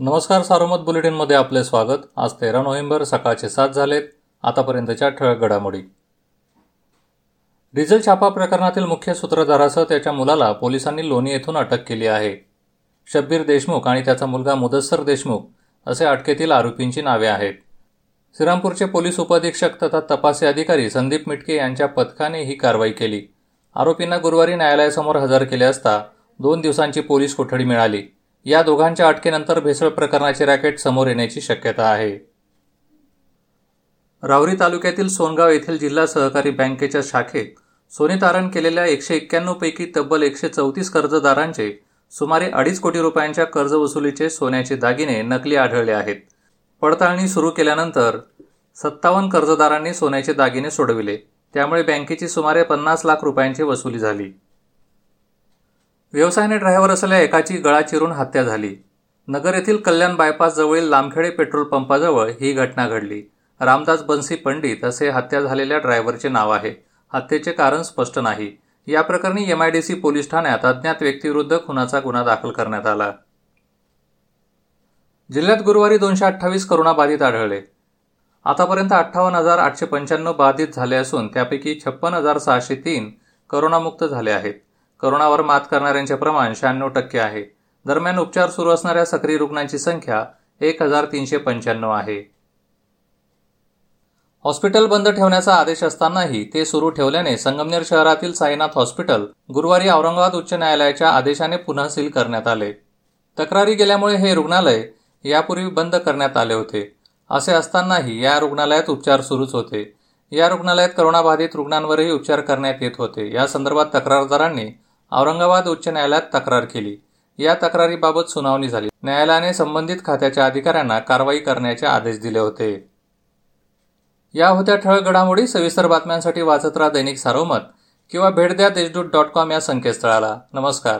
नमस्कार सारोमत बुलेटिनमध्ये आपले स्वागत. आज तेरा नोव्हेंबर सकाळचे सात झालेत. आतापर्यंतच्या ठळक घडामोडी. डिझेल छापा प्रकरणातील मुख्य सूत्रधारासह त्याच्या मुलाला पोलिसांनी लोणी येथून अटक केली आहे. शब्बीर देशमुख आणि त्याचा मुलगा मुदस्सर देशमुख असे अटकेतील आरोपींची नावे आहेत. श्रीरामपूरचे पोलीस उपअधीक्षक तथा तपासी अधिकारी संदीप मिटके यांच्या पथकाने ही कारवाई केली. आरोपींना गुरुवारी न्यायालयासमोर हजर केले असता दोन दिवसांची पोलीस कोठडी मिळाली. या दोघांच्या अटकेनंतर भेसळ प्रकरणाची रॅकेट समोर येण्याची शक्यता आहे. रावरी तालुक्यातील सोनगाव येथील जिल्हा सहकारी बँकेच्या शाखेत सोने तारण केलेल्या एकशे एक्क्याण्णव पैकी तब्बल एकशे चौतीस कर्जदारांचे सुमारे अडीच कोटी रुपयांच्या कर्जवसुलीचे सोन्याचे दागिने नकली आढळले आहेत. पडताळणी सुरू केल्यानंतर सत्तावन्न कर्जदारांनी सोन्याचे दागिने सोडविले. त्यामुळे बँकेची सुमारे पन्नास लाख रुपयांची वसुली झाली. व्यवसायाने ड्रायव्हर असलेल्या एकाची गळा चिरून हत्या झाली. नगर येथील कल्याण बायपास जवळील लामखेडे पेट्रोल पंपाजवळ ही घटना घडली. रामदास बन्सी पंडित असे हत्या झालेल्या ड्रायव्हरचे नाव आहे. हत्येचे कारण स्पष्ट नाही. या प्रकरणी एमआयडीसी पोलीस ठाण्यात अज्ञात व्यक्तीविरुद्ध खुनाचा गुन्हा दाखल करण्यात आला. जिल्ह्यात गुरुवारी दोनशे अठ्ठावीस बाधित आढळले. आतापर्यंत अठ्ठावन्न हजार आठशे पंच्याण्णव बाधित झाले असून त्यापैकी छप्पन हजार सहाशे तीन करोनामुक्त झाले आहेत. करोनावर मात करणाऱ्यांचे प्रमाण शहाण्णव टक्के आहे. दरम्यान उपचार सुरू असणाऱ्या सक्रिय रुग्णांची संख्या एक हजार तीनशे पंच्याण्णव आहे. हॉस्पिटल बंद ठेवण्याचा आदेश असतानाही ते सुरू ठेवल्याने संगमनेर शहरातील साईनाथ हॉस्पिटल गुरुवारी औरंगाबाद उच्च न्यायालयाच्या आदेशाने पुन्हा सील करण्यात आले. तक्रारी गेल्यामुळे हे रुग्णालय यापूर्वी बंद करण्यात आले होते. असे असतानाही या रुग्णालयात उपचार सुरूच होते. या रुग्णालयात करोनाबाधित रुग्णांवरही उपचार करण्यात येत होते. या संदर्भात तक्रारदारांनी औरंगाबाद उच्च न्यायालयात तक्रार केली. या तक्रारीबाबत सुनावणी झाली. न्यायालयाने संबंधित खात्याच्या अधिकाऱ्यांना कारवाई करण्याचे आदेश दिले होते. या होत्या ठळक घडामोडी सविस्तर बातम्यांसाठी वाचत राहा दैनिक सारोमत किंवा भेट द्या देशदूत डॉट कॉम या संकेतस्थळाला. नमस्कार.